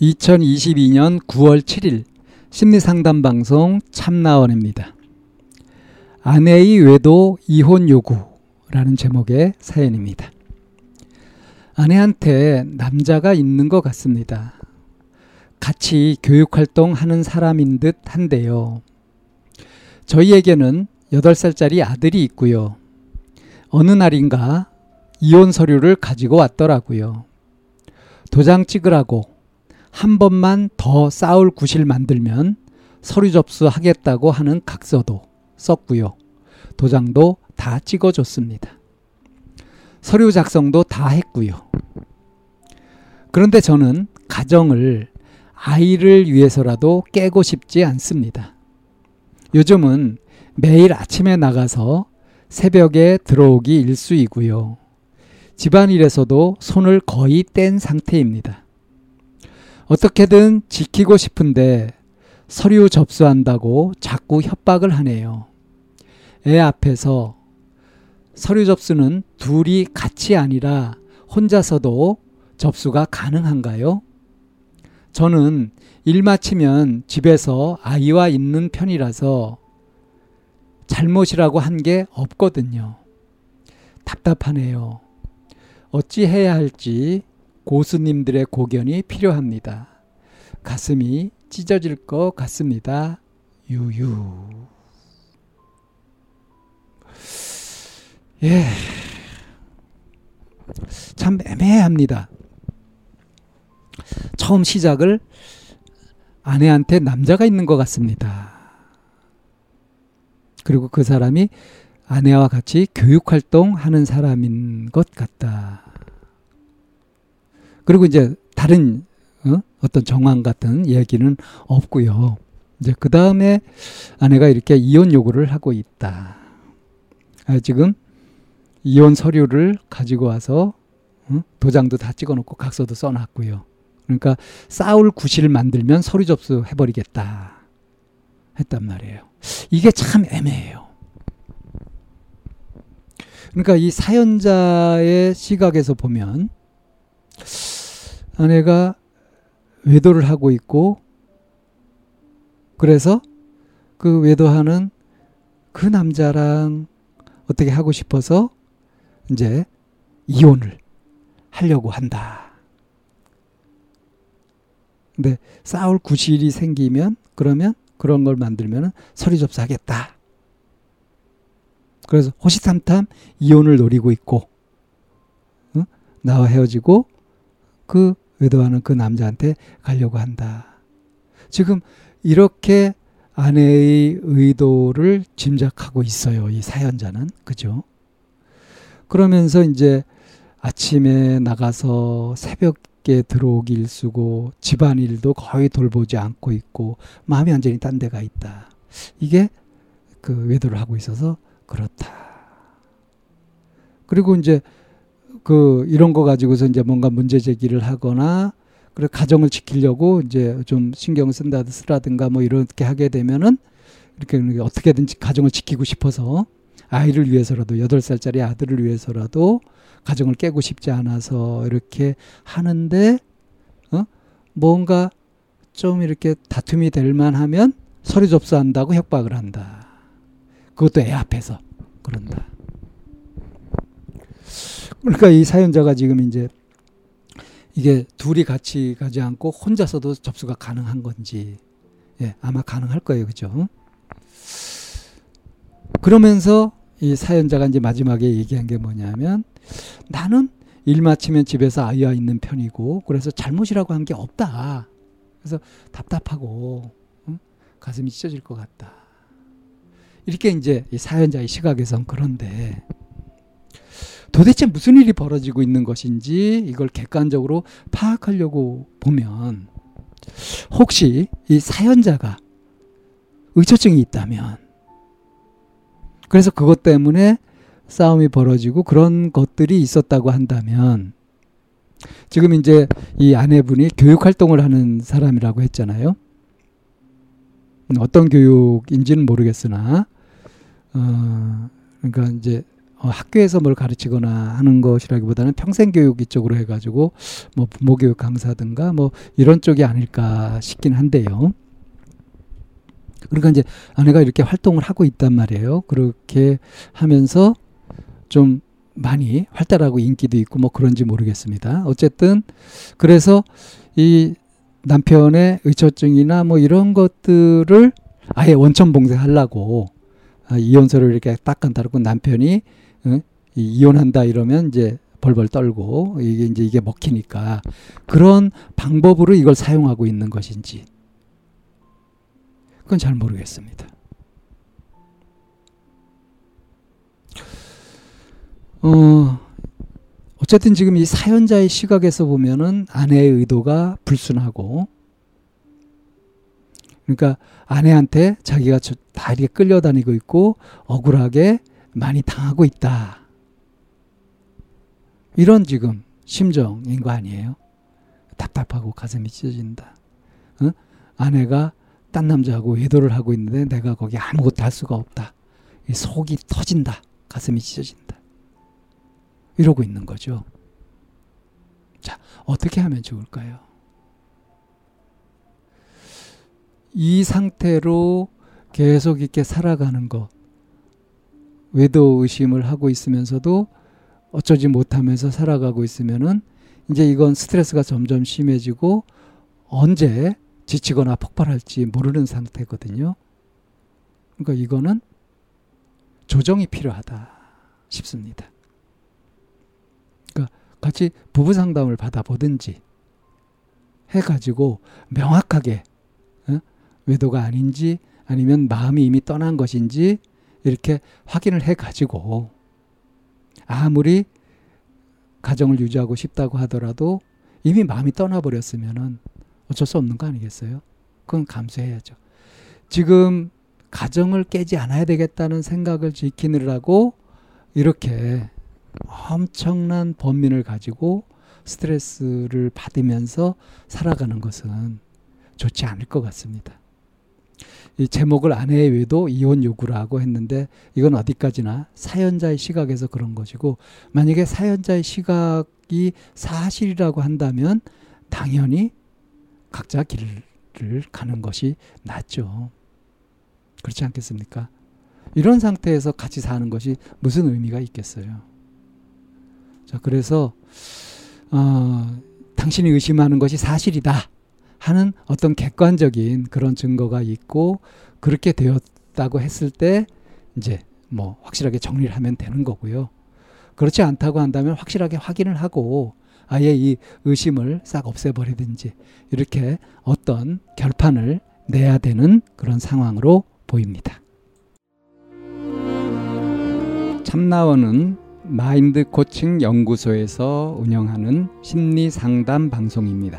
2022년 9월 7일 심리상담 방송 참나원입니다. 아내의 외도 이혼 요구라는 제목의 사연입니다. 아내한테 남자가 있는 것 같습니다. 같이 교육활동 하는 사람인 듯 한데요. 저희에게는 8살짜리 아들이 있고요. 어느 날인가 이혼 서류를 가지고 왔더라고요. 도장 찍으라고 한 번만 더 싸울 구실 만들면 서류 접수하겠다고 하는 각서도 썼고요. 도장도 다 찍어줬습니다. 서류 작성도 다 했고요. 그런데 저는 가정을 아이를 위해서라도 깨고 싶지 않습니다. 요즘은 매일 아침에 나가서 새벽에 들어오기 일수이고요. 집안일에서도 손을 거의 뗀 상태입니다. 어떻게든 지키고 싶은데 서류 접수한다고 자꾸 협박을 하네요. 애 앞에서 서류 접수는 둘이 같이 아니라 혼자서도 접수가 가능한가요? 저는 일 마치면 집에서 아이와 있는 편이라서 잘못이라고 한 게 없거든요. 답답하네요. 어찌 해야 할지 고수님들의 고견이 필요합니다. 가슴이 찢어질 것 같습니다. 유유. 예. 참 애매합니다. 처음 시작을 아내한테 남자가 있는 것 같습니다. 그리고 그 사람이 아내와 같이 교육활동 하는 사람인 것 같다. 그리고 이제 다른 어? 떤 정황 같은 얘기는 없고요. 이제 그 다음에 아내가 이렇게 이혼 요구를 하고 있다. 아, 지금 이혼 서류를 가지고 와서 어? 도장도 다 찍어놓고 각서도 써놨고요. 그러니까 싸울 구실을 만들면 서류 접수 해버리겠다 했단 말이에요. 이게 참 애매해요. 그러니까 이 사연자의 시각에서 보면 아내가 외도를 하고 있고 그래서 그 외도하는 그 남자랑 어떻게 하고 싶어서 이제 이혼을 하려고 한다. 근데 싸울 구실이 생기면 그러면 그런 걸 만들면 서류 접수하겠다. 그래서 호시탐탐 이혼을 노리고 있고 어? 나와 헤어지고 그 외도하는 그 남자한테 가려고 한다. 지금 이렇게 아내의 의도를 짐작하고 있어요. 이 사연자는. 그죠? 그러면서 이제 아침에 나가서 새벽에 들어오기 일수고 집안일도 거의 돌보지 않고 있고 마음이 완전히 딴 데가 있다. 이게 그 외도를 하고 있어서 그렇다. 그리고 이제 그 이런 거 가지고서 이제 뭔가 문제 제기를 하거나 그래 가정을 지키려고 이제 좀 신경을 쓴다 쓰라든가 뭐 이렇게 하게 되면은 이렇게 어떻게든지 가정을 지키고 싶어서 아이를 위해서라도 여덟 살짜리 아들을 위해서라도 가정을 깨고 싶지 않아서 이렇게 하는데 어 뭔가 좀 이렇게 다툼이 될 만하면 서류 접수한다고 협박을 한다. 그것도 애 앞에서 그런다. 그러니까 이 사연자가 지금 이제 이게 둘이 같이 가지 않고 혼자서도 접수가 가능한 건지 예, 아마 가능할 거예요. 그죠? 그러면서 이 사연자가 이제 마지막에 얘기한 게 뭐냐면 나는 일 마치면 집에서 아이와 있는 편이고 그래서 잘못이라고 한 게 없다. 그래서 답답하고 응? 가슴이 찢어질 것 같다. 이렇게 이제 이 사연자의 시각에선 그런데 도대체 무슨 일이 벌어지고 있는 것인지 이걸 객관적으로 파악하려고 보면 혹시 이 사연자가 의처증이 있다면 그래서 그것 때문에 싸움이 벌어지고 그런 것들이 있었다고 한다면 지금 이제 이 아내분이 교육 활동을 하는 사람이라고 했잖아요. 어떤 교육인지는 모르겠으나 어 그러니까 이제 어, 학교에서 뭘 가르치거나 하는 것이라기보다는 평생 교육 이쪽으로 해가지고 뭐 부모 교육 강사든가 뭐 이런 쪽이 아닐까 싶긴 한데요. 그러니까 이제 아내가 이렇게 활동을 하고 있단 말이에요. 그렇게 하면서 좀 많이 활달하고 인기도 있고 뭐 그런지 모르겠습니다. 어쨌든 그래서 이 남편의 의처증이나 뭐 이런 것들을 아예 원천 봉쇄하려고 아, 이혼서를 이렇게 딱 간다고 남편이 응? 이혼한다 이러면 이제 벌벌 떨고 이게 이제 이게 먹히니까 그런 방법으로 이걸 사용하고 있는 것인지 그건 잘 모르겠습니다. 어, 어쨌든 지금 이 사연자의 시각에서 보면은 아내의 의도가 불순하고 그러니까 아내한테 자기가 다 이렇게 끌려다니고 있고 억울하게 많이 당하고 있다. 이런 지금 심정인 거 아니에요? 답답하고 가슴이 찢어진다. 어? 아내가 딴 남자하고 외도를 하고 있는데 내가 거기 아무것도 할 수가 없다. 속이 터진다. 가슴이 찢어진다. 이러고 있는 거죠. 자, 어떻게 하면 좋을까요? 이 상태로 계속 이렇게 살아가는 것, 외도 의심을 하고 있으면서도 어쩌지 못하면서 살아가고 있으면은 이제 이건 스트레스가 점점 심해지고 언제 지치거나 폭발할지 모르는 상태거든요. 그러니까 이거는 조정이 필요하다 싶습니다. 그러니까 같이 부부 상담을 받아보든지 해가지고 명확하게 어? 외도가 아닌지 아니면 마음이 이미 떠난 것인지 이렇게 확인을 해 가지고 아무리 가정을 유지하고 싶다고 하더라도 이미 마음이 떠나버렸으면은 어쩔 수 없는 거 아니겠어요? 그건 감수해야죠. 지금 가정을 깨지 않아야 되겠다는 생각을 지키느라고 이렇게 엄청난 번민을 가지고 스트레스를 받으면서 살아가는 것은 좋지 않을 것 같습니다. 이 제목을 아내의 외도 이혼 요구라고 했는데 이건 어디까지나 사연자의 시각에서 그런 것이고 만약에 사연자의 시각이 사실이라고 한다면 당연히 각자 길을 가는 것이 낫죠. 그렇지 않겠습니까? 이런 상태에서 같이 사는 것이 무슨 의미가 있겠어요. 자, 그래서 어, 당신이 의심하는 것이 사실이다. 하는 어떤 객관적인 그런 증거가 있고 그렇게 되었다고 했을 때 이제 뭐 확실하게 정리를 하면 되는 거고요. 그렇지 않다고 한다면 확실하게 확인을 하고 아예 이 의심을 싹 없애버리든지 이렇게 어떤 결판을 내야 되는 그런 상황으로 보입니다. 참나원은 마인드 코칭 연구소에서 운영하는 심리 상담 방송입니다.